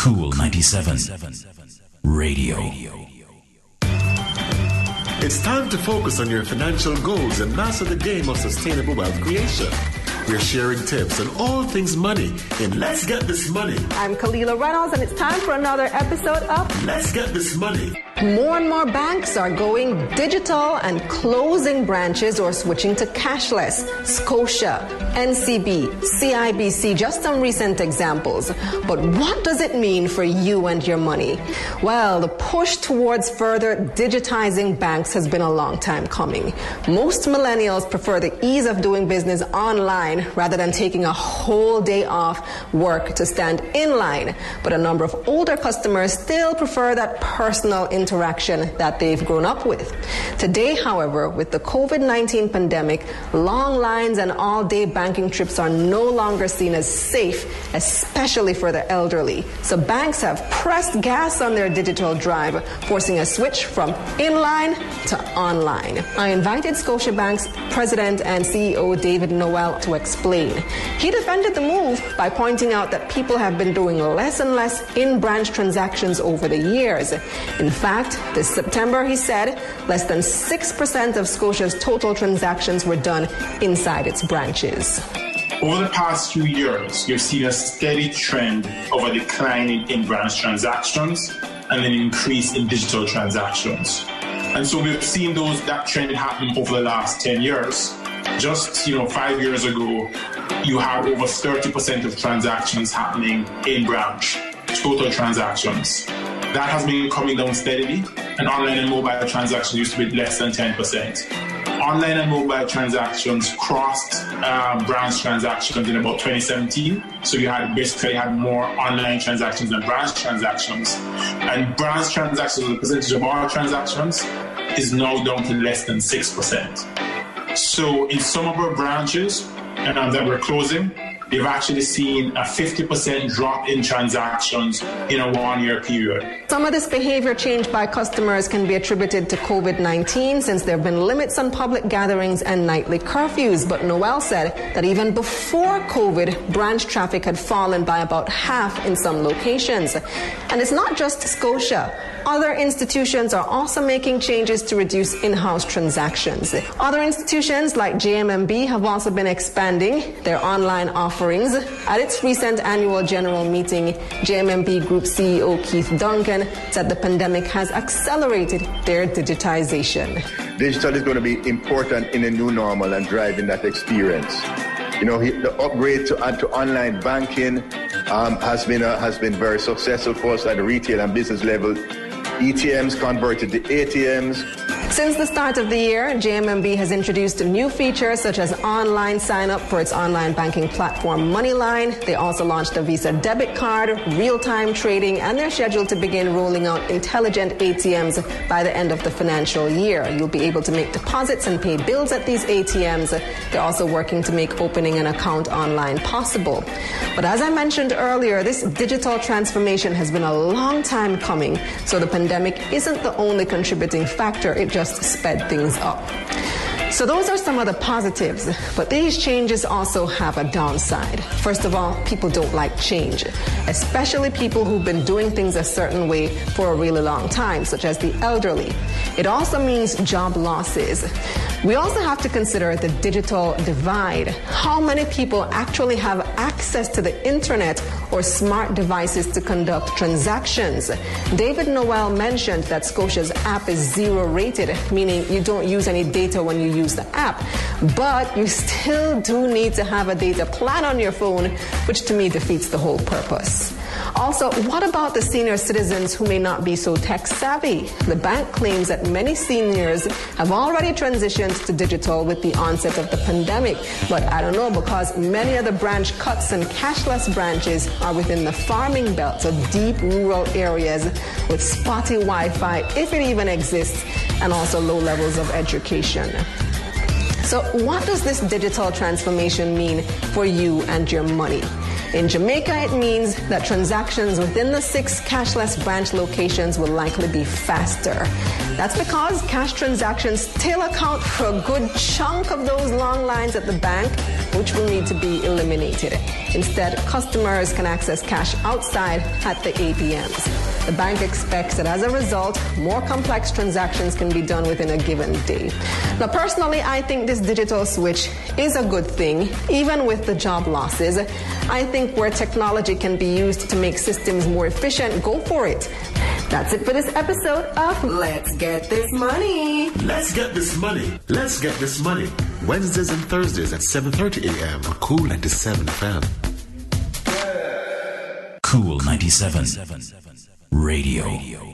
Cool 97 Radio. It's time to focus on your financial goals and master the game of sustainable wealth creation. We're sharing tips on all things money in Let's Get This Money. I'm Kalila Reynolds, and it's time for another episode of Let's Get This Money. More and more banks are going digital and closing branches or switching to cashless. Scotia, NCB, CIBC, just some recent examples. But what does it mean for you and your money? Well, the push towards further digitizing banks has been a long time coming. Most millennials prefer the ease of doing business online rather than taking a whole day off work to stand in line. But a number of older customers still prefer that personal interaction interaction that they've grown up with. Today, however, with the COVID 19 pandemic, long lines and all day banking trips are no longer seen as safe, especially for the elderly. So banks have pressed gas on their digital drive, forcing a switch from inline to online. I invited Scotiabank's president and CEO David Noel to explain. He defended the move by pointing out that people have been doing less and less in branch transactions over the years. In fact, fact, this September, he said, less than 6% of Scotia's total transactions were done inside its branches. Over the past few years, you've seen a steady trend of a decline in in-branch transactions and an increase in digital transactions. And so we've seen those that trend happen over the last 10 years. Just, you know, five years ago, you had over 30% of transactions happening in branch, total transactions. That has been coming down steadily, and online and mobile transactions used to be less than 10%. Online and mobile transactions crossed um, branch transactions in about 2017. So you had basically had more online transactions than branch transactions. And branch transactions, the percentage of all transactions, is now down to less than 6%. So in some of our branches um, that we're closing, they've actually seen a 50% drop in transactions in a one year period. Some of this behavior change by customers can be attributed to COVID 19 since there have been limits on public gatherings and nightly curfews. But Noel said that even before COVID, branch traffic had fallen by about half in some locations. And it's not just Scotia. Other institutions are also making changes to reduce in house transactions. Other institutions like JMMB have also been expanding their online offerings. At its recent annual general meeting, JMMB Group CEO Keith Duncan said the pandemic has accelerated their digitization. Digital is going to be important in a new normal and driving that experience. You know, the upgrade to, uh, to online banking um, has been uh, has been very successful for us at the retail and business level ETMs converted to ATMs. Since the start of the year, JMMB has introduced new features such as online sign up for its online banking platform Moneyline. They also launched a Visa debit card, real time trading, and they're scheduled to begin rolling out intelligent ATMs by the end of the financial year. You'll be able to make deposits and pay bills at these ATMs. They're also working to make opening an account online possible. But as I mentioned earlier, this digital transformation has been a long time coming, so the pandemic isn't the only contributing factor. It just sped things up. So those are some of the positives, but these changes also have a downside. First of all, people don't like change, especially people who've been doing things a certain way for a really long time, such as the elderly. It also means job losses. We also have to consider the digital divide. How many people actually have access to the internet or smart devices to conduct transactions? David Noel mentioned that Scotia's app is zero rated, meaning you don't use any data when you use the app. But you still do need to have a data plan on your phone, which to me defeats the whole purpose. Also, what about the senior citizens who may not be so tech savvy? The bank claims that many seniors have already transitioned to digital with the onset of the pandemic. But I don't know because many of the branch cuts and cashless branches are within the farming belts of deep rural areas with spotty Wi Fi, if it even exists, and also low levels of education. So, what does this digital transformation mean for you and your money? In Jamaica, it means that transactions within the six cashless branch locations will likely be faster. That's because cash transactions still account for a good chunk of those long lines at the bank, which will need to be eliminated. Instead, customers can access cash outside at the ATMs. The bank expects that as a result, more complex transactions can be done within a given day. Now, personally, I think this digital switch is a good thing, even with the job losses. I think where technology can be used to make systems more efficient, go for it. That's it for this episode of Let's Get This Money. Let's get this money. Let's get this money. Wednesdays and Thursdays at 7:30 a.m. on Cool 97 FM. Cool 97 Radio.